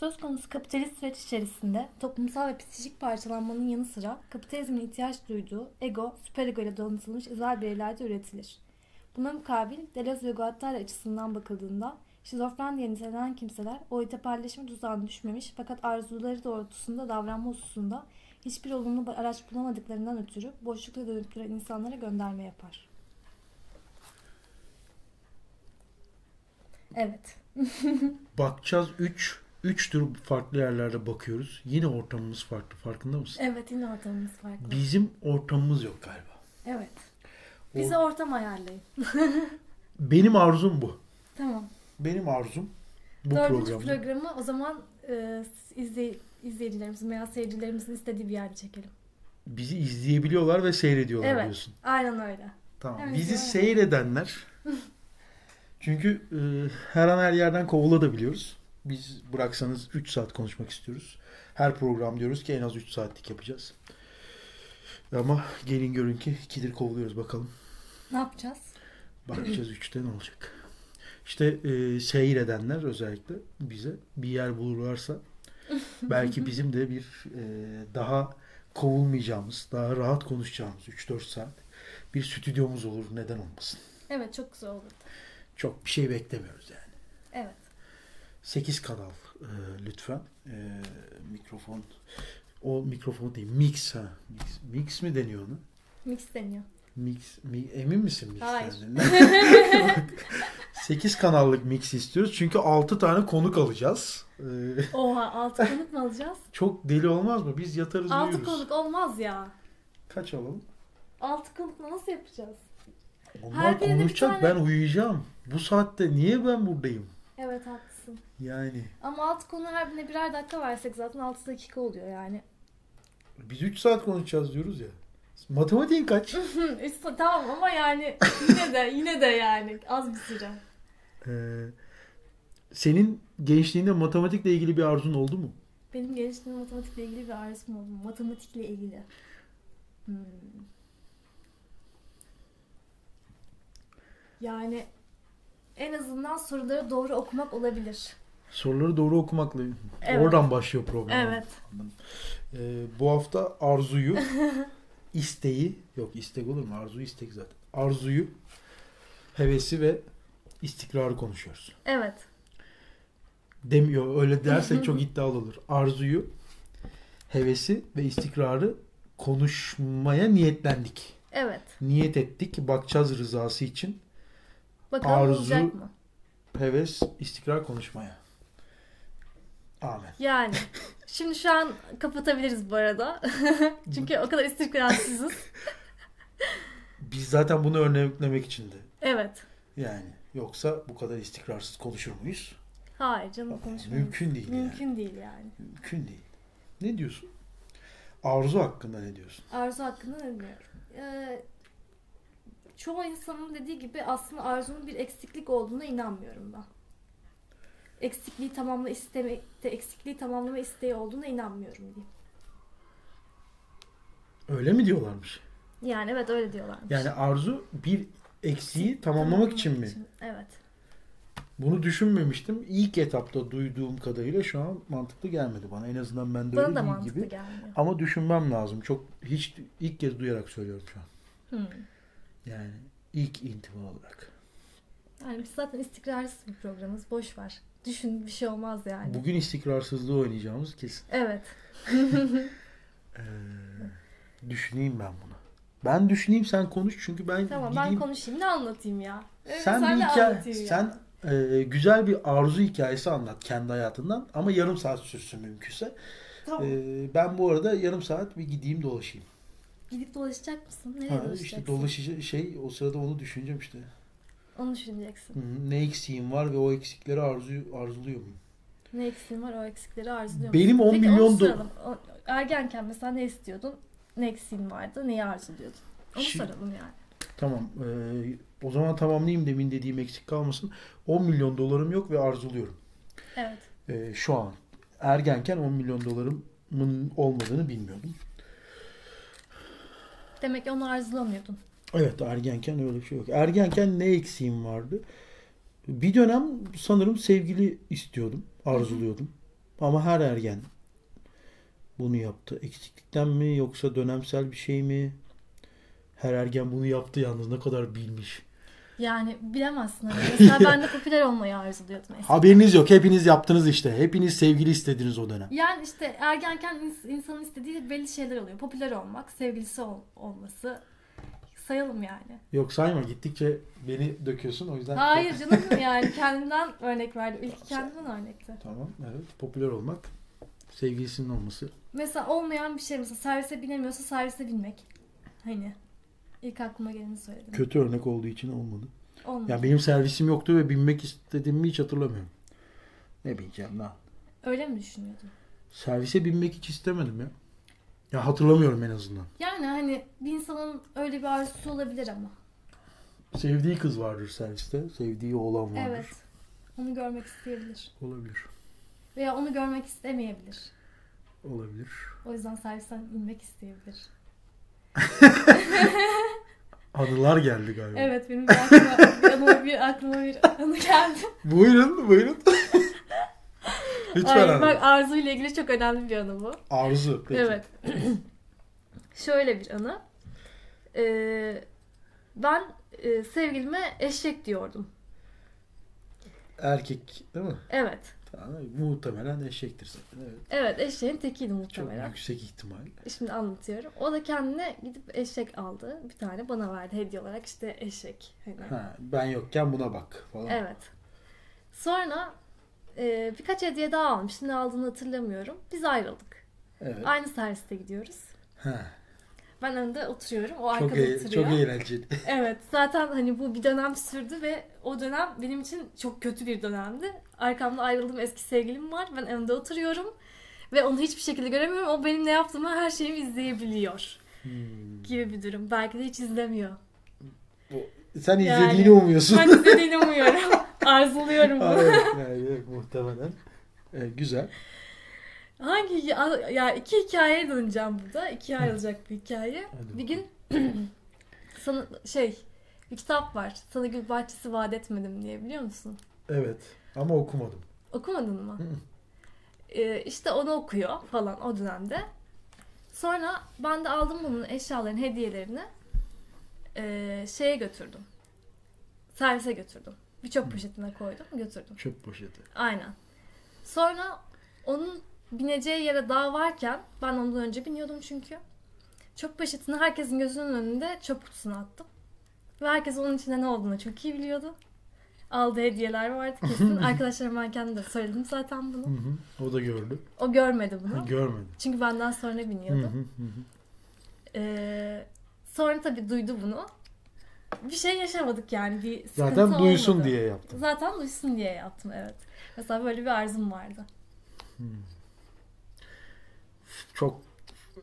Söz konusu kapitalist süreç içerisinde toplumsal ve psikolojik parçalanmanın yanı sıra kapitalizmin ihtiyaç duyduğu ego, süperego ile donatılmış özel bireylerde üretilir. Buna mukabil Deleuze ve Guattari açısından bakıldığında şizofren diye nitelenen kimseler o iteperleşme tuzağına düşmemiş fakat arzuları doğrultusunda davranma hususunda hiçbir olumlu araç bulamadıklarından ötürü boşlukla dönüp duran insanlara gönderme yapar. Evet. Bakacağız 3 3 tür farklı yerlerde bakıyoruz. Yine ortamımız farklı. Farkında mısın? Evet yine ortamımız farklı. Bizim ortamımız yok galiba. Evet. Bize O- ortam ayarlayın. Benim arzum bu. Tamam. Benim arzum bu Dördüncü programda. programı o zaman e, izley izleyicilerimizin veya seyircilerimizin istediği bir yerde çekelim. Bizi izleyebiliyorlar ve seyrediyorlar Evet. diyorsun. Aynen öyle. Tamam. Evet, Bizi evet. seyredenler çünkü e, her an her yerden kovulabiliyoruz. Biz bıraksanız 3 saat konuşmak istiyoruz. Her program diyoruz ki en az 3 saatlik yapacağız. Ama gelin görün ki ikidir kovuluyoruz bakalım. Ne yapacağız? Bakacağız 3'te ne olacak. İşte e, seyredenler özellikle bize bir yer bulurlarsa belki bizim de bir e, daha kovulmayacağımız, daha rahat konuşacağımız 3-4 saat bir stüdyomuz olur. Neden olmasın? Evet çok güzel olurdu. Çok bir şey beklemiyoruz yani. Evet. 8 kanal e, lütfen. E, mikrofon o mikrofon değil mix ha. Mix, mix mi deniyor onu? Mix deniyor. Mix mi, emin misin mix Hayır. 8 kanallık mix istiyoruz. Çünkü 6 tane konuk alacağız. E, Oha altı konuk mu alacağız? çok deli olmaz mı? Biz yatarız altı uyuruz. konuk olmaz ya. Kaç alalım? Altı konukla nasıl yapacağız? Onlar Her konuşacak tane- ben uyuyacağım. Bu saatte niye ben buradayım? Evet haklısın. Yani Ama altı konu her birine birer dakika versek zaten altı dakika oluyor yani. biz 3 saat konuşacağız diyoruz ya. Matematiğin kaç? Tamam ama yani yine de yine de yani az bir süre. Ee, senin gençliğinde matematikle ilgili bir arzun oldu mu? Benim gençliğimde matematikle ilgili bir arzum oldu. Matematikle ilgili. Hmm. Yani en azından soruları doğru okumak olabilir. Soruları doğru okumakla Evet. oradan başlıyor program. Evet. Anladım. Ee, bu hafta arzuyu, isteği, yok istek olur mu? Arzu istek zaten. Arzuyu, hevesi ve istikrarı konuşuyoruz. Evet. Demiyor öyle dersek çok iddialı olur. Arzuyu, hevesi ve istikrarı konuşmaya niyetlendik. Evet. Niyet ettik. Bakacağız rızası için. Bakalım Arzu- olacak mı? Heves, istikrar konuşmaya. Amen. Yani. Şimdi şu an kapatabiliriz bu arada. Çünkü o kadar istikrarsızız. Biz zaten bunu örneklemek için de. Evet. Yani yoksa bu kadar istikrarsız konuşur muyuz? Hayır canım konuşmayalım. Mümkün değil yani. Mümkün değil yani. Mümkün değil. Ne diyorsun? Arzu hakkında ne diyorsun? Arzu hakkında ne bilmiyorum. Ee, çoğu insanın dediği gibi aslında arzunun bir eksiklik olduğuna inanmıyorum ben. Eksikliği tamamla istemekte, eksikliği tamamlama isteği olduğuna inanmıyorum diyeyim. Öyle mi diyorlarmış? Yani evet öyle diyorlarmış. Yani arzu bir eksiği tamamlamak için mi? Evet. Bunu düşünmemiştim. İlk etapta duyduğum kadarıyla şu an mantıklı gelmedi bana. En azından ben de Bana öyle da değil gibi. gelmiyor. Ama düşünmem lazım. Çok hiç ilk kez duyarak söylüyorum şu an. Hmm. Yani ilk intiba olarak. Yani biz zaten istikrarsız bir programız. Boş ver. Düşün bir şey olmaz yani. Bugün istikrarsızlığı oynayacağımız kesin. Evet. Ee, düşüneyim ben bunu. Ben düşüneyim sen konuş çünkü ben Tamam gideyim. ben konuşayım. Ne anlatayım ya? Evet, sen bir ne hikaye, sen e, güzel bir arzu hikayesi anlat kendi hayatından ama yarım saat sürsün mümkünse. Tamam. Ee, ben bu arada yarım saat bir gideyim dolaşayım. Gidip dolaşacak mısın? Nereye Ha, dolaşacaksın? işte dolaşıcı şey o sırada onu düşüneceğim işte. Onu düşüneceksin. Hı, Ne eksiğim var ve o eksikleri arzu arzuluyor muyum? Ne eksiğin var o eksikleri arzuluyor Benim musun? 10 Peki, milyon onu do- soralım. O- Ergenken mesela ne istiyordun? Ne eksiğin vardı? Neyi arzuluyordun? Onu Şi- soralım yani. Tamam. ee, o zaman tamamlayayım demin dediğim eksik kalmasın. 10 milyon dolarım yok ve arzuluyorum. Evet. Ee, şu an. Ergenken 10 milyon dolarımın olmadığını bilmiyordum. Demek ki onu arzulamıyordun. Evet ergenken öyle bir şey yok. Ergenken ne eksiğim vardı? Bir dönem sanırım sevgili istiyordum. Arzuluyordum. Ama her ergen bunu yaptı. Eksiklikten mi yoksa dönemsel bir şey mi? Her ergen bunu yaptı yalnız ne kadar bilmiş. Yani bilemezsin. Hani. Mesela ben de popüler olmayı arzuluyordum eskiden. Haberiniz yok. Hepiniz yaptınız işte. Hepiniz sevgili istediniz o dönem. Yani işte ergenken ins- insanın istediği belli şeyler oluyor. Popüler olmak, sevgilisi ol- olması. Sayalım yani. Yok sayma gittikçe beni döküyorsun o yüzden. Hayır canım yani kendimden örnek verdim. İlk kendimden örnekti. Tamam evet popüler olmak sevgilisinin olması. Mesela olmayan bir şey mesela servise binemiyorsa servise binmek. Hani ilk aklıma geleni söyledim. Kötü örnek olduğu için olmadı. Olmadı. Ya benim servisim yoktu ve binmek istediğimi hiç hatırlamıyorum. Ne bineceğim lan? Öyle mi düşünüyordun? Servise binmek hiç istemedim ya. Ya hatırlamıyorum en azından. Yani hani bir insanın öyle bir arzusu olabilir ama. Sevdiği kız vardır serviste. Sevdiği oğlan vardır. Evet. Onu görmek isteyebilir. Olabilir. Veya onu görmek istemeyebilir. Olabilir. O yüzden servisten inmek isteyebilir. Anılar geldi galiba. Evet benim bir aklıma bir, anıma bir, aklıma bir anı geldi. Buyurun buyurun. Lütfen Ay, bak Arzu ile ilgili çok önemli bir anı bu. Arzu. Peki. Evet. Şöyle bir anı. Ee, ben e, sevgilime eşek diyordum. Erkek değil mi? Evet. Tamam, muhtemelen eşektir zaten. Evet. Evet eşeğin tekiydi Çok muhtemelen. yüksek ihtimal. Şimdi anlatıyorum. O da kendine gidip eşek aldı. Bir tane bana verdi hediye olarak işte eşek. Hani. Ha, ben yokken buna bak falan. Evet. Sonra e, birkaç hediye daha almış. Ne aldığını hatırlamıyorum. Biz ayrıldık. Evet. Aynı serviste gidiyoruz. Ha, Ben önde oturuyorum. O çok, arkada e- oturuyor. çok eğlenceli. Evet. Zaten hani bu bir dönem sürdü ve o dönem benim için çok kötü bir dönemdi. Arkamda ayrıldığım eski sevgilim var. Ben önde oturuyorum. Ve onu hiçbir şekilde göremiyorum. O benim ne yaptığımı her şeyimi izleyebiliyor. Hmm. Gibi bir durum. Belki de hiç izlemiyor. Sen Yani- izlediğini umuyorsun. Ben izlediğini umuyorum. Arzuluyorum bunu. evet, yani, evet, muhtemelen. E, güzel. Hangi ya iki hikayeye döneceğim burada. İkiye ayrılacak bir hikaye. Hadi Bir gün sana şey bir kitap var. Sana gül bahçesi vaat etmedim diye biliyor musun? Evet. Ama okumadım. Okumadın mı? Ee, işte onu okuyor falan o dönemde. Sonra ben de aldım bunun eşyalarını, hediyelerini ee, şeye götürdüm. Servise götürdüm. Bir çöp poşetine koydum, götürdüm. Çöp poşeti. Aynen. Sonra onun bineceği yere daha varken ben ondan önce biniyordum çünkü. Çöp poşetini herkesin gözünün önünde çöp kutusuna attım. Ve herkes onun içinde ne olduğunu çok iyi biliyordu. Aldığı hediyeler vardı kesin. Arkadaşlarıma ben kendim de söyledim zaten bunu. Hı hı. O da gördü. O görmedi bunu. Görmedi. Çünkü benden sonra biniyordu. hı hı hı. Ee, sonra tabii duydu bunu. Bir şey yaşamadık yani. Bir sıkıntı Zaten duysun olmadı. diye yaptım. Zaten duysun diye yaptım evet. Mesela böyle bir arzum vardı. Çok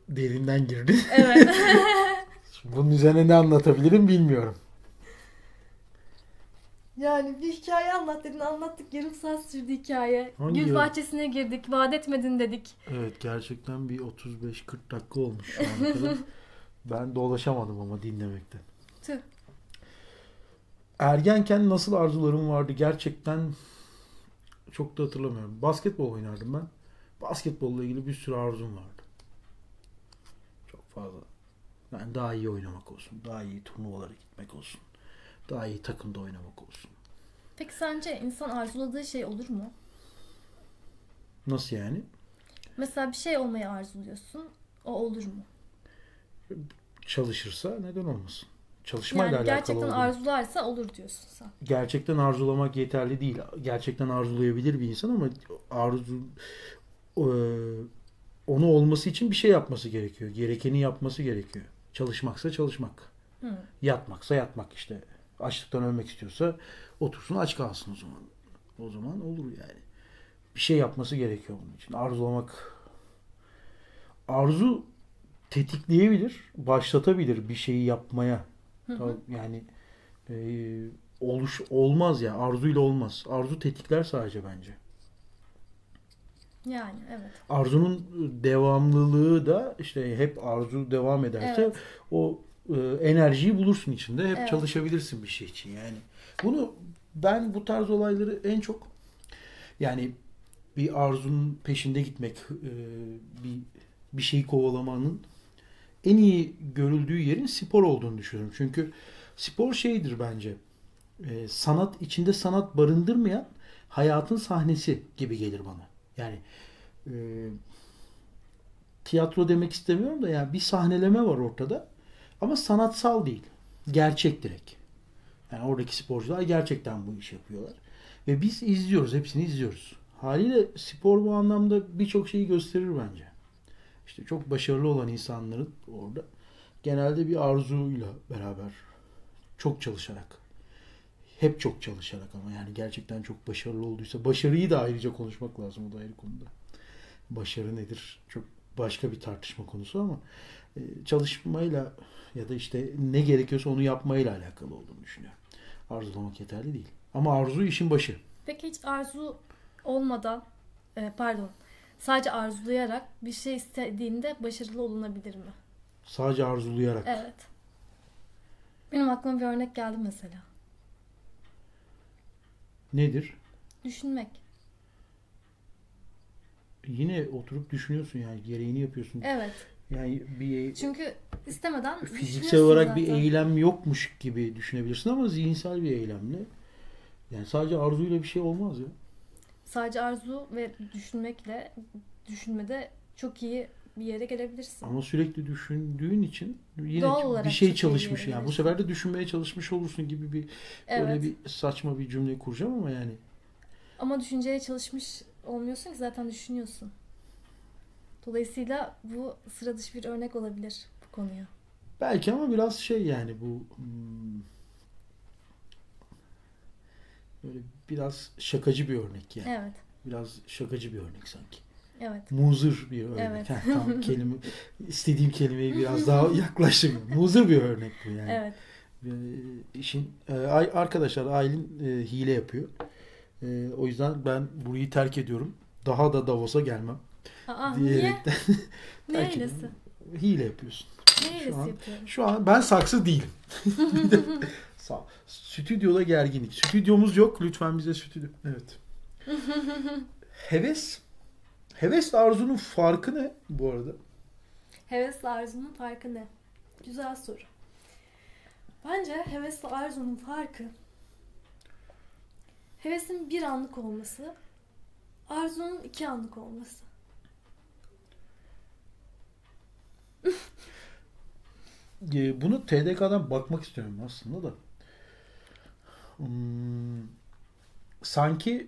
derinden girdi. Evet. Bunun üzerine ne anlatabilirim bilmiyorum. Yani bir hikaye anlat dedin anlattık. Yarım saat sürdü hikaye. Hangi Gül ya? bahçesine girdik. Vaat etmedin dedik. Evet gerçekten bir 35-40 dakika olmuş şu ana kadar. ben dolaşamadım ama dinlemekten. Tüh. Ergenken nasıl arzularım vardı gerçekten çok da hatırlamıyorum. Basketbol oynardım ben. Basketbolla ilgili bir sürü arzum vardı. Çok fazla. Yani daha iyi oynamak olsun. Daha iyi turnuvalara gitmek olsun. Daha iyi takımda oynamak olsun. Peki sence insan arzuladığı şey olur mu? Nasıl yani? Mesela bir şey olmayı arzuluyorsun. O olur mu? Çalışırsa neden olmasın? Çalışmayla Yani alakalı gerçekten olduğunu- arzularsa olur diyorsun sen. gerçekten arzulamak yeterli değil. Gerçekten arzulayabilir bir insan ama arzu e, onu olması için bir şey yapması gerekiyor. Gerekeni yapması gerekiyor. Çalışmaksa çalışmak. Hı. Yatmaksa yatmak işte. Açlıktan ölmek istiyorsa otursun aç kalsın o zaman. O zaman olur yani. Bir şey yapması gerekiyor bunun için. Arzulamak arzu tetikleyebilir, başlatabilir bir şeyi yapmaya. Hı Yani e, oluş olmaz ya. Arzuyla olmaz. Arzu tetikler sadece bence. Yani evet. Arzunun devamlılığı da işte hep arzu devam ederse Evet. o e, enerjiyi bulursun içinde. Hep Evet. çalışabilirsin bir şey için yani. Bunu ben bu tarz olayları en çok yani bir arzunun peşinde gitmek, e, bir bir şeyi kovalamanın en iyi görüldüğü yerin spor olduğunu düşünüyorum. Çünkü spor şeydir bence. E, sanat içinde sanat barındırmayan hayatın sahnesi gibi gelir bana. Yani e, tiyatro demek istemiyorum da yani bir sahneleme var ortada. Ama sanatsal değil. Gerçek direkt. Yani oradaki sporcular gerçekten bu iş yapıyorlar. Ve biz izliyoruz. Hepsini izliyoruz. Haliyle spor bu anlamda birçok şeyi gösterir bence. İşte çok başarılı olan insanların orada genelde bir arzuyla beraber çok çalışarak hep çok çalışarak ama yani gerçekten çok başarılı olduysa başarıyı da ayrıca konuşmak lazım o da ayrı konuda. Başarı nedir? Çok başka bir tartışma konusu ama çalışmayla ya da işte ne gerekiyorsa onu yapmayla alakalı olduğunu düşünüyorum. Arzulamak yeterli değil. Ama arzu işin başı. Peki hiç arzu olmadan e, pardon sadece arzulayarak bir şey istediğinde başarılı olunabilir mi? Sadece arzulayarak. Evet. Benim aklıma bir örnek geldi mesela. Nedir? Düşünmek. Yine oturup düşünüyorsun yani gereğini yapıyorsun. Evet. Yani bir Çünkü istemeden fiziksel olarak zaten. bir eylem yokmuş gibi düşünebilirsin ama zihinsel bir eylemle yani sadece arzuyla bir şey olmaz ya. Sadece arzu ve düşünmekle düşünmede çok iyi bir yere gelebilirsin. Ama sürekli düşündüğün için yine Doğal bir şey çalışmış yani. Bu sefer de düşünmeye çalışmış olursun gibi bir Evet. böyle bir saçma bir cümle kuracağım ama yani Ama düşünceye çalışmış olmuyorsun ki zaten düşünüyorsun. Dolayısıyla bu sıra dışı bir örnek olabilir bu konuya. belki ama biraz şey yani bu hmm, böyle biraz şakacı bir örnek yani. Evet. Biraz şakacı bir örnek sanki. Evet. Muzır bir örnek. Evet. Heh, tam kelime istediğim kelimeyi biraz daha yaklaştırıyorum. Muzır bir örnek bu yani. Evet. İşin e, ay- arkadaşlar Aylin e, hile yapıyor. E, o yüzden ben burayı terk ediyorum. Daha da Davos'a gelmem Aa, niye? diyerekten Ne terk hilesi? hile yapıyorsun. Ne hilesi an- yapıyorum? Şu an ben saksı değilim. Bir de- Sa- Stüdyoda gerginlik. Stüdyomuz yok. Lütfen bize stüdyo. Evet. Heves. Hevesle arzunun farkı ne bu arada? Hevesle arzunun farkı ne? Güzel soru. Bence hevesle arzunun farkı hevesin bir anlık olması, arzunun iki anlık olması. E, Bunu TDK'dan bakmak istiyorum aslında da. Hmm, sanki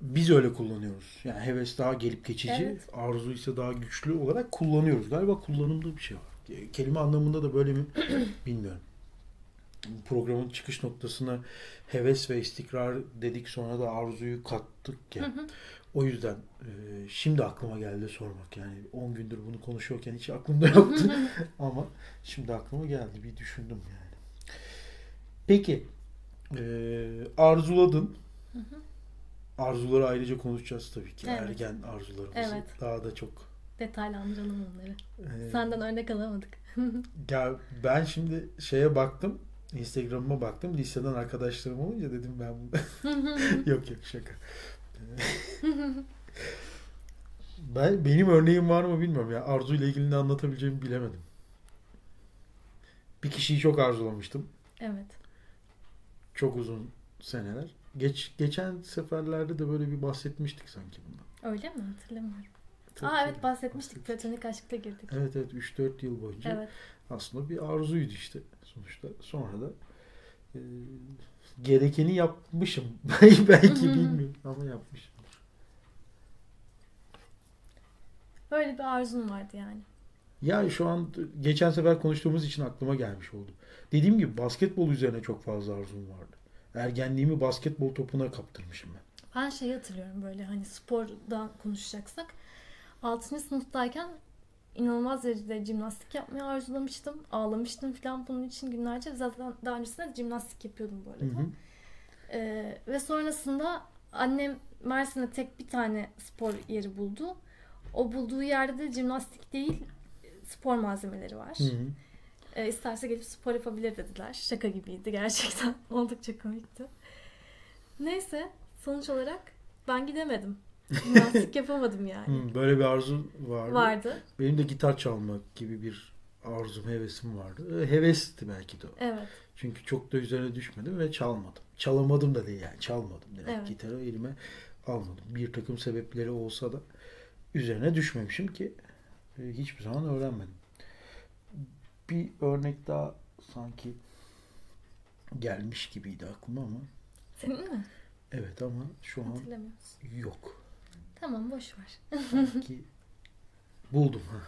biz öyle kullanıyoruz. Yani heves daha gelip geçici, Evet. arzu ise daha güçlü olarak kullanıyoruz. Galiba kullanımda bir şey var. E, Kelime anlamında da böyle mi bilmiyorum. Programın çıkış noktasına heves ve istikrar dedik sonra da arzuyu kattık Hı ya. hı. O yüzden e, şimdi aklıma geldi sormak. Yani 10 gündür bunu konuşuyorken hiç aklımda yoktu. Ama şimdi aklıma geldi. Bir düşündüm yani. Peki. e, arzuladın. Arzuları ayrıca konuşacağız tabii ki. Evet. Ergen arzularımızı. Evet. Daha da çok. Detaylandıralım onları. e, Senden örnek alamadık. ya ben şimdi şeye baktım. Instagram'ıma baktım. Listeden arkadaşlarım olunca dedim ben bunu- yok yok şaka. ben benim örneğim var mı bilmiyorum ya. Arzu ile ilgili ne anlatabileceğimi bilemedim. Bir kişiyi çok arzulamıştım. evet. Çok uzun seneler. Geç geçen seferlerde de böyle bir bahsetmiştik sanki bundan. Öyle mi? Hatırlamıyorum. Çok Aa evet bahsetmiştik. Platonik aşkta girdik. Evet evet 3-4 yıl boyunca Evet. aslında bir arzuydu işte sonuçta. Sonra da e, gerekeni yapmışım. Belki bilmiyorum ama yapmışım. Böyle bir arzun vardı yani. Ya şu an geçen sefer konuştuğumuz için aklıma gelmiş oldu. Dediğim gibi basketbol üzerine çok fazla arzum vardı. Ergenliğimi basketbol topuna kaptırmışım ben. Ben şeyi hatırlıyorum böyle hani spordan konuşacaksak. 6. sınıftayken inanılmaz derecede jimnastik yapmayı arzulamıştım. Ağlamıştım falan bunun için günlerce. Zaten daha öncesinde de jimnastik yapıyordum bu arada. Hı hı. Ee, ve sonrasında annem Mersin'de tek bir tane spor yeri buldu. O bulduğu yerde de jimnastik değil spor malzemeleri var. Hı hı. Ee, isterse gelip spor yapabilir dediler. Şaka gibiydi gerçekten. Oldukça komikti. Neyse sonuç olarak ben gidemedim. Jimnastik yapamadım yani. Hmm, böyle bir arzu vardı. Vardı. Benim de gitar çalmak gibi bir arzum, hevesim vardı. Hevesti belki de o. Evet. Çünkü çok da üzerine düşmedim ve çalmadım. Çalamadım da değil yani çalmadım. Direkt Evet. gitarı elime almadım. Bir takım sebepleri olsa da üzerine düşmemişim ki e, hiçbir zaman öğrenmedim. Bir örnek daha sanki gelmiş gibiydi aklıma ama Senin mi? evet ama şu an yok. Tamam boş ver. Sanki buldum. Ha.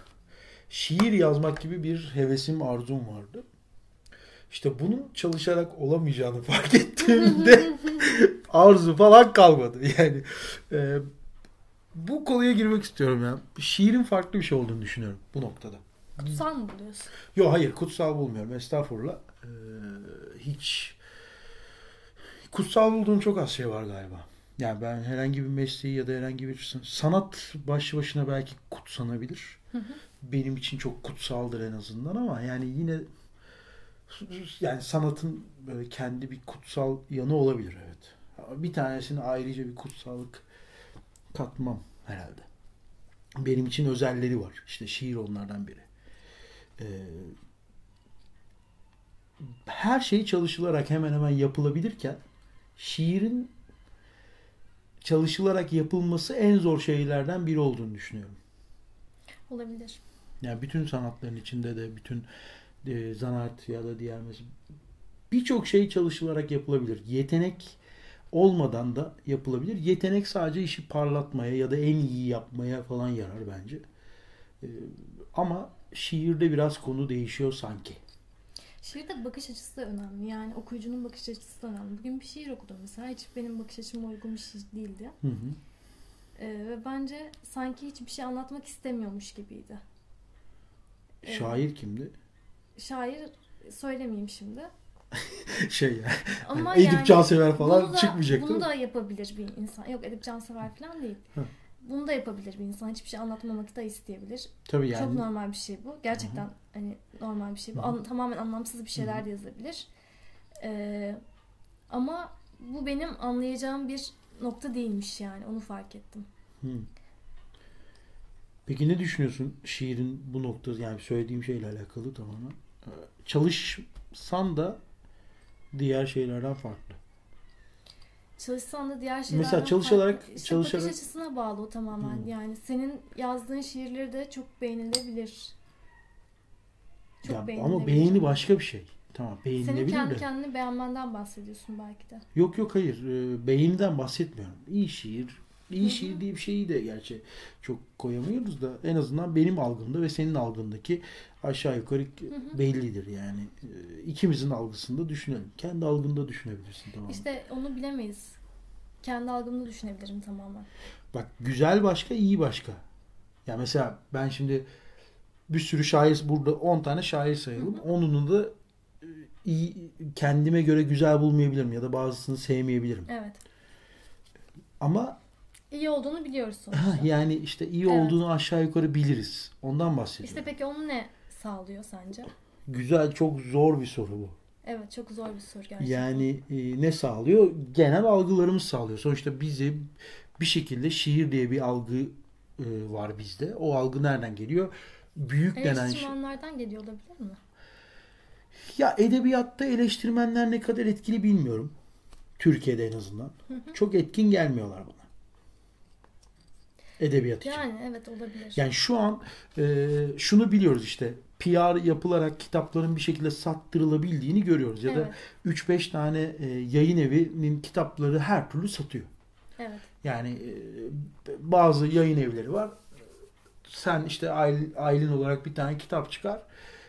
Şiir yazmak gibi bir hevesim, arzum vardı. İşte bunun çalışarak olamayacağını fark ettiğimde arzu falan kalmadı. Yani e, bu konuya girmek istiyorum ya. Şiirin farklı bir şey olduğunu düşünüyorum bu noktada. Kutsal mı buluyorsun? Yok hayır kutsal bulmuyorum. Estağfurullah. Ee, hiç kutsal bulduğum çok az şey var galiba. Yani ben herhangi bir mesleği ya da herhangi bir san- sanat başlı başına belki kutsanabilir. Hı hı. Benim için çok kutsaldır en azından ama yani yine yani sanatın böyle kendi bir kutsal yanı olabilir evet. Bir tanesine ayrıca bir kutsallık katmam herhalde. Benim için özelleri var. İşte şiir onlardan biri. Ee, her şey çalışılarak hemen hemen yapılabilirken şiirin çalışılarak yapılması en zor şeylerden biri olduğunu düşünüyorum. Olabilir. Yani bütün sanatların içinde de bütün e, zanaat ya da diğer birçok şey çalışılarak yapılabilir. Yetenek olmadan da yapılabilir. Yetenek sadece işi parlatmaya ya da en iyi yapmaya falan yarar bence. E, ama şiirde biraz konu değişiyor sanki. Şiirde bakış açısı da önemli. Yani okuyucunun bakış açısı da önemli. Bugün bir şiir okudum mesela. Hiç benim bakış açıma uygun bir şiir değildi. Hı hı. Ee, ve bence sanki hiçbir şey anlatmak istemiyormuş gibiydi. Evet. Şair kimdi? Şair söylemeyeyim şimdi. Şey yani. Ama Edip yani Cansever falan bunu da, çıkmayacak değil Bunu da yapabilir bir insan. Yok Edip Cansever falan değil. Hı. Bunu da yapabilir bir insan. Hiçbir şey anlatmamak da isteyebilir. Tabii yani. Çok normal bir şey bu. Gerçekten hani normal bir şey bu. An- tamamen anlamsız bir şeyler Hı de yazabilir. Ee, ama bu benim anlayacağım bir nokta değilmiş yani. Onu fark ettim. Hı. Peki ne düşünüyorsun şiirin bu noktası yani söylediğim şeyle alakalı tamamen? Çalışsan da diğer şeylerden farklı. Çalışsan da diğer şeylerden Mesela çalışarak- farklı. İşte çalışarak- bakış açısına bağlı o tamamen. Hı. Yani senin yazdığın şiirleri de çok beğenilebilir. Çok Ya, beğenilebilir. ama beğeni başka bir şey. Tamam Senin beğenilebilir kendi de. kendini beğenmenden bahsediyorsun belki de. Yok yok hayır. Ee, Beğeniden bahsetmiyorum. İyi şiir. İyi şiir diye bir şeyi de gerçi çok koyamıyoruz da en azından benim algımda ve senin algındaki aşağı yukarı bellidir yani. Ee, ikimizin algısında düşünelim. Kendi algında düşünebilirsin tamam. İşte onu bilemeyiz. Kendi algımda düşünebilirim tamamen. Bak güzel başka, iyi başka. Ya mesela ben şimdi bir sürü şair burada 10 tane şair sayalım. Hı hı. Onunu da e, iyi kendime göre güzel bulmayabilirim ya da bazısını sevmeyebilirim. Evet. Ama İyi olduğunu biliyoruz sonuçta. yani işte iyi Evet. olduğunu aşağı yukarı biliriz. Ondan bahsediyorum. İşte peki onu ne sağlıyor sence? Güzel çok zor bir soru bu. Evet çok zor bir soru gerçekten. Yani e, ne sağlıyor? Genel algılarımız sağlıyor. Sonuçta bizi bir şekilde şiir diye bir algı e, var bizde. O algı nereden geliyor? Büyük denen şey. Eleştirmenlerden geliyor olabilir mi? Ya edebiyatta eleştirmenler ne kadar etkili bilmiyorum. Türkiye'de en azından. Hı hı. Çok etkin gelmiyorlar bana. Edebiyat için. Yani evet olabilir. Yani şu an e, şunu biliyoruz işte PR yapılarak kitapların bir şekilde sattırılabildiğini görüyoruz. Ya da evet. 3-5 tane e, yayın evinin kitapları her türlü satıyor. Evet. Yani e, bazı yayın evleri var. Sen işte Aylin olarak bir tane kitap çıkar.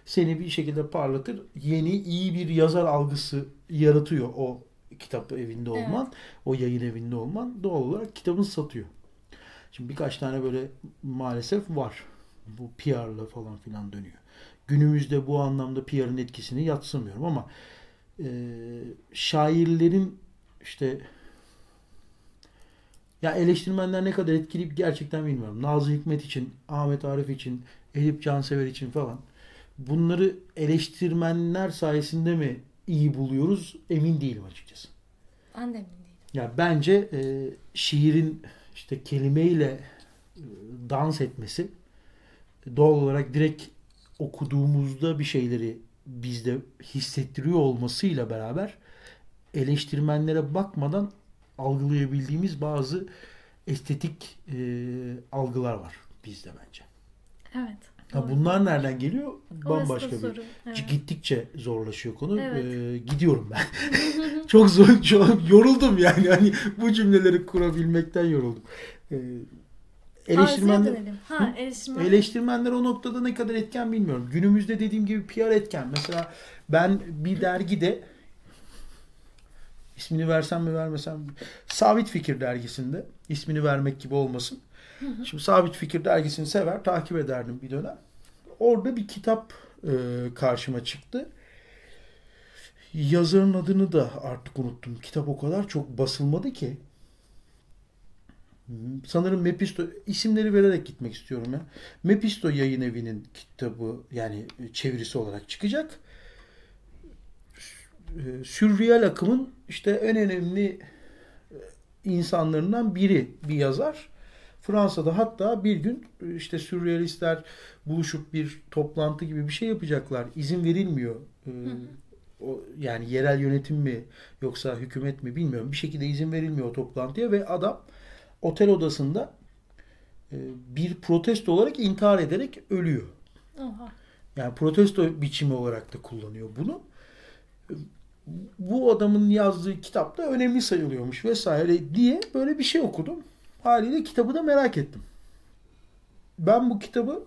Seni bir şekilde parlatır. Yeni iyi bir yazar algısı yaratıyor o kitap evinde olman. O yayın evinde olman. Doğal olarak kitabını satıyor. Şimdi birkaç tane böyle maalesef var. Bu PR'la falan filan dönüyor. Günümüzde bu anlamda PR'ın etkisini yatsımıyorum ama e, şairlerin işte ya eleştirmenler ne kadar etkili gerçekten bilmiyorum. Nazlı Hikmet için, Ahmet Arif için, Edip Cansever için falan. Bunları eleştirmenler sayesinde mi iyi buluyoruz emin değilim açıkçası. Ben de emin değilim. Ya bence e, şiirin işte kelimeyle e, dans etmesi doğal olarak direkt okuduğumuzda bir şeyleri bizde hissettiriyor olmasıyla beraber eleştirmenlere bakmadan algılayabildiğimiz bazı estetik e, algılar var bizde bence. Evet. Ha, doğru. bunlar nereden geliyor? Bambaşka bir. soru. Evet. Gittikçe zorlaşıyor konu. Evet. Ee, gidiyorum ben. çok zor, çok yoruldum yani. Hani bu cümleleri kurabilmekten yoruldum. Ee, eleştirmenler. Ha, eleştirmen. eleştirmenler o noktada ne kadar etken bilmiyorum. Günümüzde dediğim gibi PR etken. Mesela ben bir dergide ismini versem mi vermesem mi? Sabit Fikir dergisinde ismini vermek gibi olmasın. Şimdi Sabit Fikir dergisini sever, takip ederdim bir dönem. Orada bir kitap e, karşıma çıktı. Yazarın adını da artık unuttum. Kitap o kadar çok basılmadı ki. Sanırım Mepisto isimleri vererek gitmek istiyorum ya. Mepisto Yayın Evi'nin kitabı yani çevirisi olarak çıkacak. E, Sürreel akımın işte en önemli e, insanlarından biri bir yazar. Fransa'da hatta bir gün işte sürrealistler buluşup bir toplantı gibi bir şey yapacaklar. İzin verilmiyor. Ee, o yani yerel yönetim mi yoksa hükümet mi bilmiyorum. Bir şekilde izin verilmiyor o toplantıya ve adam otel odasında e, bir protesto olarak intihar ederek ölüyor. Oha. Yani protesto biçimi olarak da kullanıyor bunu. Bu adamın yazdığı kitap da önemli sayılıyormuş vesaire diye böyle bir şey okudum. Haliyle kitabı da merak ettim. Ben bu kitabı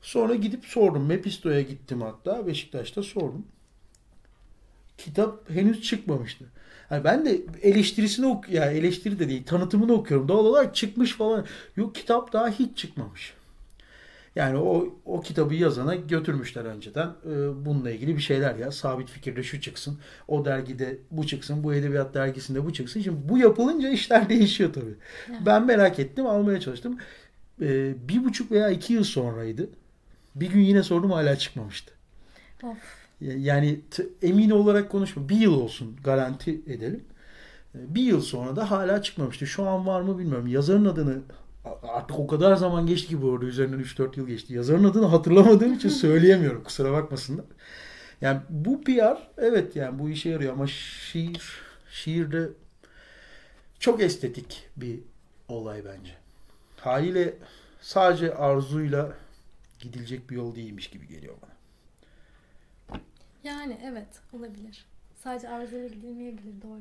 sonra gidip sordum. Mepisto'ya gittim hatta. Beşiktaş'ta sordum. Kitap henüz çıkmamıştı. Yani ben de eleştirisini ok ya yani eleştiri de değil, tanıtımını okuyorum. Doğal olarak çıkmış falan. Yok kitap daha hiç çıkmamış. Yani o o kitabı yazana götürmüşler önceden. Ee, bununla ilgili bir şeyler ya. Sabit fikirde şu çıksın. O dergide bu çıksın. Bu edebiyat dergisinde bu çıksın. Şimdi bu yapılınca işler değişiyor tabii. Evet. Ben merak ettim. Almaya çalıştım. Ee, bir buçuk veya iki yıl sonraydı. Bir gün yine sordum hala çıkmamıştı. Of. Yani emin olarak konuşma. Bir yıl olsun garanti edelim. Ee, Bir yıl sonra da hala çıkmamıştı. Şu an var mı bilmiyorum. Yazarın adını artık o kadar zaman geçti ki bu arada üzerinden 3-4 yıl geçti. Yazarın adını hatırlamadığım için söyleyemiyorum. Kusura bakmasınlar. Yani bu PR evet yani bu işe yarıyor ama şiir şiirde çok estetik bir olay bence. Haliyle sadece arzuyla gidilecek bir yol değilmiş gibi geliyor bana. Yani evet olabilir. Sadece arzuyla gidilmeyebilir doğru.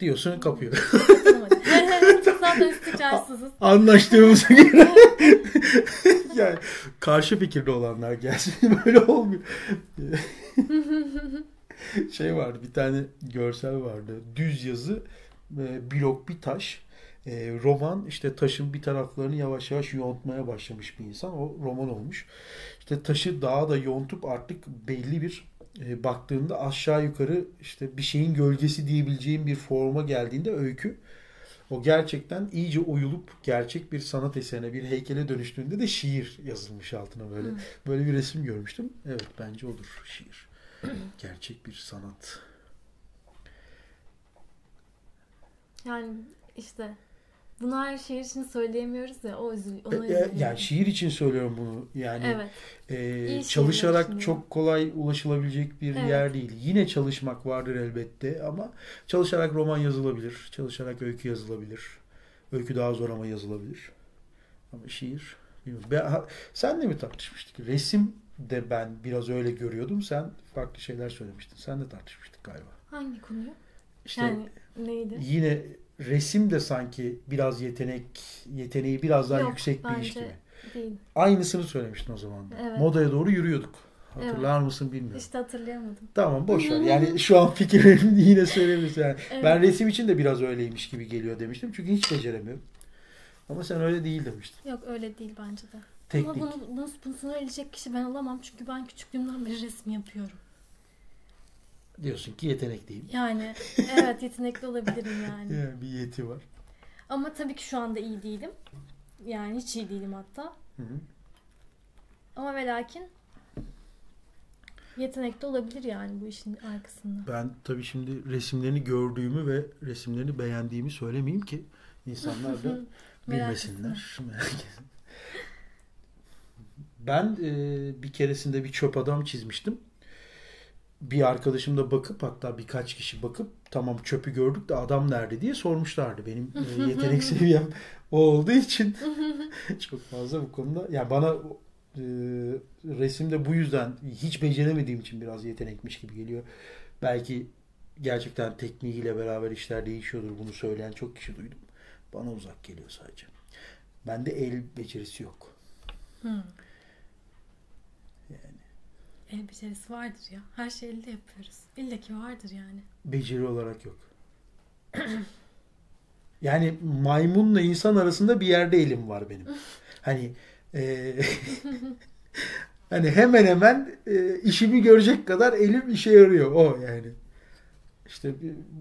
Diyorsun kapıyor. Zaten üstü çarsızız. Anlaştığımıza göre yani karşı fikirde olanlar gelsin böyle olmuyor. şey vardı bir tane görsel vardı. Düz yazı e, blok bir taş. E, roman işte taşın bir taraflarını yavaş yavaş yontmaya başlamış bir insan. O roman olmuş. İşte taşı daha da yontup artık belli bir e, baktığında aşağı yukarı işte bir şeyin gölgesi diyebileceğim bir forma geldiğinde öykü o gerçekten iyice oyulup gerçek bir sanat eserine, bir heykele dönüştüğünde de şiir yazılmış altına böyle. Hı. Böyle bir resim görmüştüm. Evet bence odur şiir. gerçek bir sanat. Yani işte bunu her şehir için söyleyemiyoruz ya o üzül, ona E, e, üzülüyorum. yani şiir için söylüyorum bunu. Yani Evet. e, çalışarak çok kolay ulaşılabilecek bir Evet. yer değil. Yine çalışmak vardır elbette ama çalışarak roman yazılabilir. Çalışarak öykü yazılabilir. Öykü daha zor ama yazılabilir. Ama şiir bilmiyorum. Ben, ha, senle mi tartışmıştık? Resim de ben biraz öyle görüyordum. Sen farklı şeyler söylemiştin. Sen de tartışmıştık galiba. Hangi konuyu? İşte Yani neydi? yine resim de sanki biraz yetenek yeteneği biraz daha Yok, yüksek bir iş gibi. Değil. Aynısını söylemiştin o zaman da. Evet. Modaya doğru yürüyorduk. Hatırlar mısın bilmiyorum. İşte hatırlayamadım. Tamam boş ver. Yani şu an fikirlerimi yine söyleyebilirsin. Yani Evet. Ben resim için de biraz öyleymiş gibi geliyor demiştim. Çünkü hiç beceremiyorum. Ama sen öyle değil demiştin. Yok öyle değil bence de. Teknik. Ama bunu, bunu, bunu söyleyecek kişi ben olamam. Çünkü ben küçüklüğümden beri resim yapıyorum. Diyorsun ki yetenek değil. Yani evet yetenekli olabilirim yani. Yani bir yeti var. Ama tabii ki şu anda iyi değilim. Yani hiç iyi değilim hatta. Hı hı. Ama ve lakin Yetenek de olabilir yani bu işin arkasında. Ben tabii şimdi resimlerini gördüğümü ve resimlerini beğendiğimi söylemeyeyim ki insanlar da bilmesinler. Ben e, bir keresinde bir çöp adam çizmiştim. Bir arkadaşım da bakıp hatta birkaç kişi bakıp tamam çöpü gördük de adam nerede diye sormuşlardı. Benim e, yetenek seviyem o olduğu için çok fazla bu konuda. Yani bana e, resimde bu yüzden hiç beceremediğim için biraz yetenekmiş gibi geliyor. Belki gerçekten tekniğiyle beraber işler değişiyordur. Bunu söyleyen çok kişi duydum. Bana uzak geliyor sadece. Bende el becerisi yok. Hmm. El becerisi vardır ya. Her şeyi elde yapıyoruz. İlla ki vardır yani. beceri olarak yok. Yani maymunla insan arasında bir yerde elim var benim. Hani e, hani hemen hemen e, işimi görecek kadar elim işe yarıyor o yani. İşte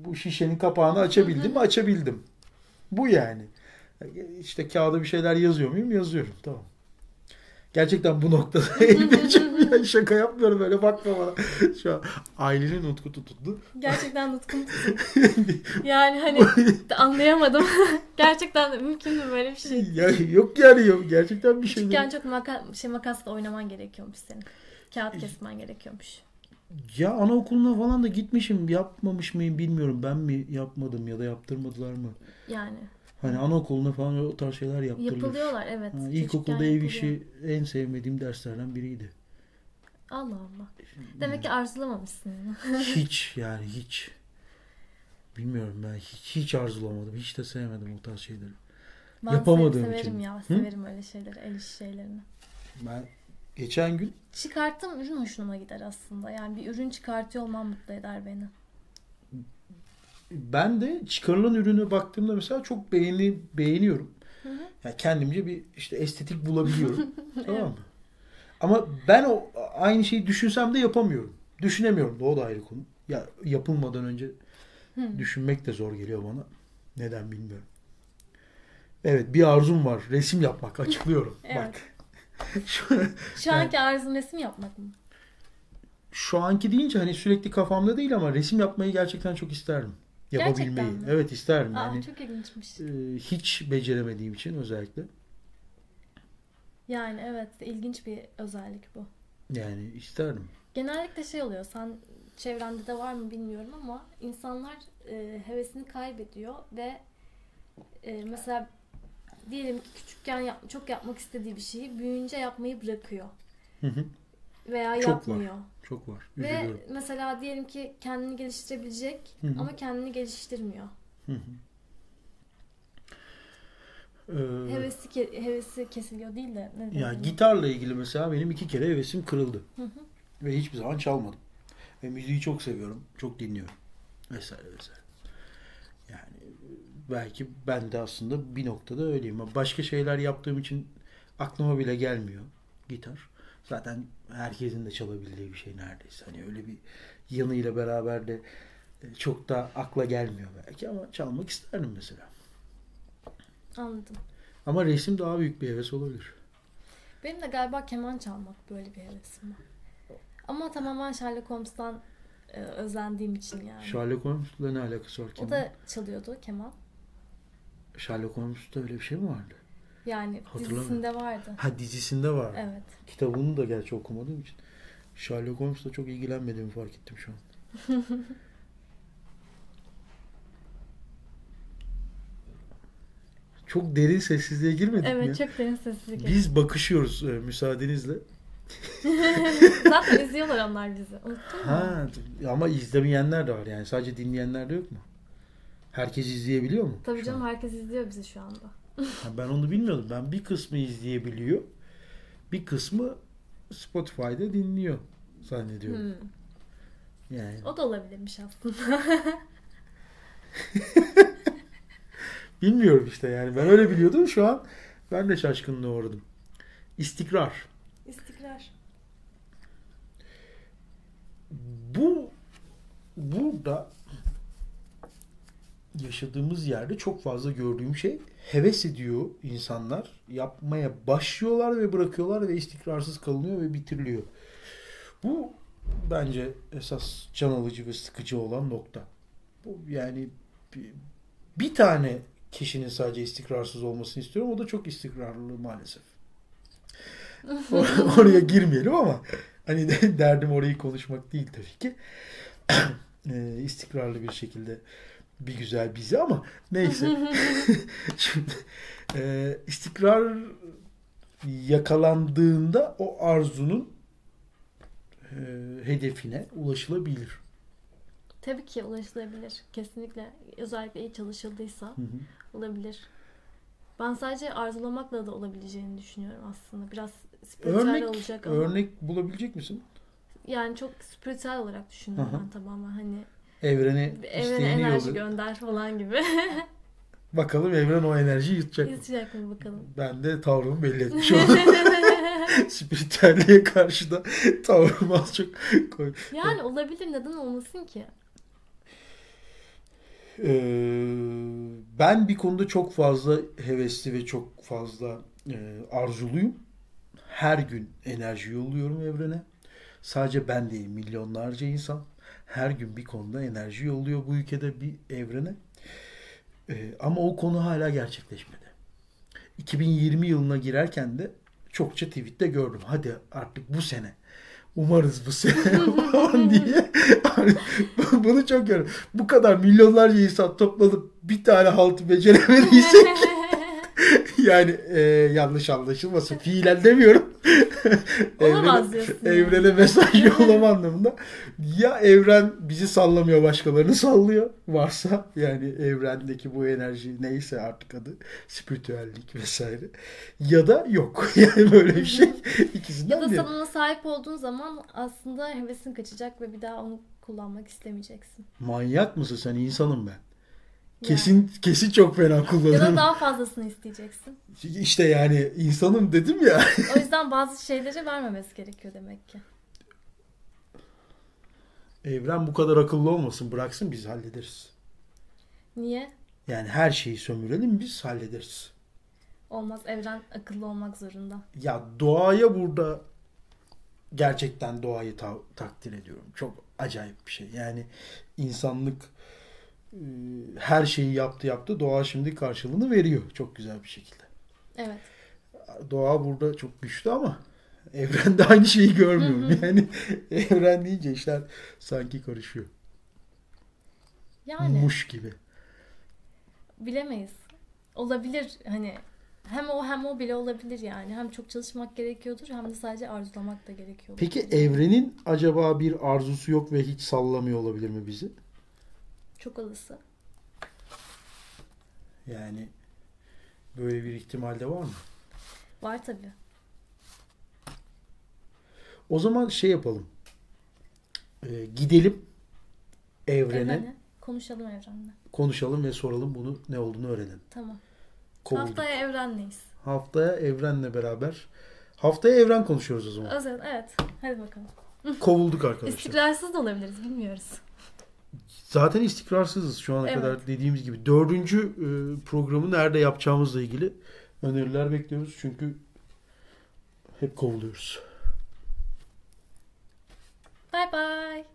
bu şişenin kapağını açabildim mi? Açabildim. Bu yani. İşte kağıda bir şeyler yazıyor muyum? Yazıyorum. Tamam. Gerçekten bu noktada el becerim. Şaka yapmıyorum öyle bakma bana. Şu an ailenin utku tutuldu. Gerçekten nutkum tutuldu. Yani hani anlayamadım. Gerçekten mümkün mü böyle bir şey? Ya, yok yani yok. Gerçekten bir şey Küçükken değil. çok maka şey makasla oynaman gerekiyormuş senin. Kağıt kesmen gerekiyormuş. Ya anaokuluna falan da gitmişim. Yapmamış mıyım bilmiyorum. Ben mi yapmadım ya da yaptırmadılar mı? Yani Hani anaokuluna falan o tarz şeyler yaptırılır. yapılıyorlar evet. Ha, ilkokulda ev işi en sevmediğim derslerden biriydi. Allah Allah. Demek ki arzulamamışsın. Hiç yani hiç. Bilmiyorum ben hiç, hiç arzulamadım. Hiç de sevmedim o tarz şeyleri. Ben Yapamadığım severim için. ya. Hı? Severim öyle şeyleri. El işi şeylerini. Ben geçen gün Çıkarttığım ürün hoşuma gider aslında. Yani bir ürün çıkartıyor olmam mutlu eder beni. ben de çıkarılan ürüne baktığımda mesela çok beğeni beğeniyorum. Hı hı. Yani kendimce bir işte estetik bulabiliyorum. tamam mı? Ama ben o aynı şeyi düşünsem de yapamıyorum. Düşünemiyorum da o da ayrı konu. Ya yapılmadan önce Hı. düşünmek de zor geliyor bana. Neden bilmiyorum. Evet bir arzum var. Resim yapmak. Açıklıyorum. Evet. Bak. Şu, Şu anki arzun resim yapmak mı? şu anki deyince hani sürekli kafamda değil ama resim yapmayı gerçekten çok isterdim. Yapabilmeyi. Gerçekten mi? Evet isterdim. Aa, Yani çok ilginçmiş. e, hiç beceremediğim için özellikle. Yani evet ilginç bir özellik bu. Yani isterdim. Genellikle şey oluyor. Sen çevrende de var mı bilmiyorum ama insanlar e, hevesini kaybediyor ve e, mesela diyelim ki küçükken yap- çok yapmak istediği bir şeyi büyüyünce yapmayı bırakıyor Hı hı. veya Çok var. yapmıyor. Çok var. Ve Üzülüyorum. mesela diyelim ki kendini geliştirebilecek Hı hı. ama kendini geliştirmiyor. Hı hı. Ee, Hevesi ke- hevesi kesiliyor değil de ne ya denir? gitarla ilgili mesela benim iki kere hevesim kırıldı. Hı hı. Ve hiçbir zaman çalmadım. Ve müziği çok seviyorum. Çok dinliyorum. Vesaire vesaire. Yani belki ben de aslında bir noktada öyleyim. Ama başka şeyler yaptığım için aklıma bile gelmiyor gitar. Zaten herkesin de çalabildiği bir şey neredeyse. Hani öyle bir yanıyla beraber de e, çok da akla gelmiyor belki ama çalmak isterdim mesela. Anladım. Ama resim daha büyük bir heves olabilir. Benim de galiba keman çalmak böyle bir hevesim var. Ama tamamen Sherlock Holmes'tan e, özendiğim için yani. Sherlock Holmes'la ne alakası var O keman? da çalıyordu keman. Sherlock Holmes'ta öyle bir şey mi vardı? Yani dizisinde vardı. Ha dizisinde var. Evet. Kitabını da gerçi okumadığım için. Sherlock Holmes'la çok ilgilenmediğimi fark ettim şu an. çok derin sessizliğe girmedik mi? Evet çok derin sessizlik. Biz bakışıyoruz e, müsaadenizle. Zaten izliyorlar onlar bizi. Unuttun mu? Ha ama izlemeyenler de var yani sadece dinleyenler de yok mu? Herkes izleyebiliyor mu? Tabii canım an? herkes izliyor bizi şu anda. Ha, ben onu bilmiyordum. Ben bir kısmı izleyebiliyor. Bir kısmı Spotify'da dinliyor zannediyorum. Hmm. Yani O da olabilirmiş aslında. bilmiyorum işte yani. Ben öyle biliyordum. Şu an ben de şaşkınlığa uğradım. İstikrar. İstikrar. Bu burada yaşadığımız yerde çok fazla gördüğüm şey heves ediyor insanlar. Yapmaya başlıyorlar ve bırakıyorlar ve istikrarsız kalınıyor ve bitiriliyor. Bu bence esas can alıcı ve sıkıcı olan nokta. Bu yani bir, bir tane kişinin sadece istikrarsız olmasını istiyorum. O da çok istikrarlı maalesef. Or- oraya girmeyelim ama hani de- derdim orayı konuşmak değil tabii ki. e, istikrarlı bir şekilde bir güzel bizi ama neyse. Şimdi e, istikrar yakalandığında o arzunun e, hedefine ulaşılabilir. Tabii ki ulaşılabilir. Kesinlikle. Özellikle iyi çalışıldıysa Hı hı. Olabilir. Ben sadece arzulamakla da olabileceğini düşünüyorum aslında. Biraz spiritüel Örnek, olacak ama. örnek bulabilecek misin? Yani çok spiritüel olarak düşünüyorum hı. ben tamamen. Hani Evrene evrene enerji yolluyor. gönder falan gibi. Bakalım evren o enerjiyi yutacak mı? Yutacak mı bakalım. Ben de tavrımı belli etmiş oldum. Spiritüelliğe karşı da tavrımı az çok koy. yani olabilir. Neden olmasın ki? Ee, ben bir konuda çok fazla hevesli ve çok fazla e, arzuluyum. Her gün enerji yolluyorum evrene. Sadece ben değil, milyonlarca insan her gün bir konuda enerji yolluyor bu ülkede bir evrene. Ee, ama o konu hala gerçekleşmedi. 2020 yılına girerken de çokça tweette gördüm. Hadi artık bu sene. Umarız bu sene falan diye. Hani Bunu çok gördüm. Bu kadar milyonlarca insan toplanıp bir tane haltı beceremediysek yani e, yanlış anlaşılmasın. Fiilen demiyorum. Olamaz diyorsun evrene mesaj yollama anlamında. Ya evren bizi sallamıyor başkalarını sallıyor. Varsa yani evrendeki bu enerji neyse artık adı spiritüellik vesaire. Ya da yok. Yani böyle bir şey. İkisinden Ya da sen ona sahip olduğun zaman aslında hevesin kaçacak ve bir daha onu kullanmak istemeyeceksin. Manyak mısın sen? insanım ben. Yani. Kesin kesin çok fena Ya da kullanırım. daha fazlasını isteyeceksin. İşte yani insanım dedim ya. O yüzden bazı şeyleri vermemesi gerekiyor demek ki. Evren bu kadar akıllı olmasın. Bıraksın biz hallederiz. Niye? Yani her şeyi sömürelim biz hallederiz. Olmaz. Evren akıllı olmak zorunda. Ya doğaya burada gerçekten doğayı ta- takdir ediyorum. Çok acayip bir şey. Yani insanlık her şeyi yaptı yaptı. Doğa şimdi karşılığını veriyor çok güzel bir şekilde. Evet. Doğa burada çok güçlü ama evrende aynı şeyi görmüyorum. Yani evren deyince işler sanki karışıyor. Yani Muş gibi. bilemeyiz. Olabilir hani hem o hem o bile olabilir yani. Hem çok çalışmak gerekiyordur hem de sadece arzulamak da gerekiyor. Peki evrenin acaba bir arzusu yok ve hiç sallamıyor olabilir mi bizi? Çok olası. Yani böyle bir ihtimal de var mı? Var tabii. O zaman şey yapalım. Ee, gidelim evrene, Evrene. Konuşalım evrenle. konuşalım ve soralım bunu ne olduğunu öğrenelim. Tamam. Kovulduk. Haftaya evrenleyiz. Haftaya evrenle beraber. Haftaya evren konuşuyoruz o zaman. Özel, evet. Hadi bakalım. Kovulduk arkadaşlar. İstikrarsız da olabiliriz bilmiyoruz. Zaten istikrarsızız şu ana Evet. kadar dediğimiz gibi. Dördüncü e, programı nerede yapacağımızla ilgili öneriler bekliyoruz. Çünkü hep kovuluyoruz. Bye bye.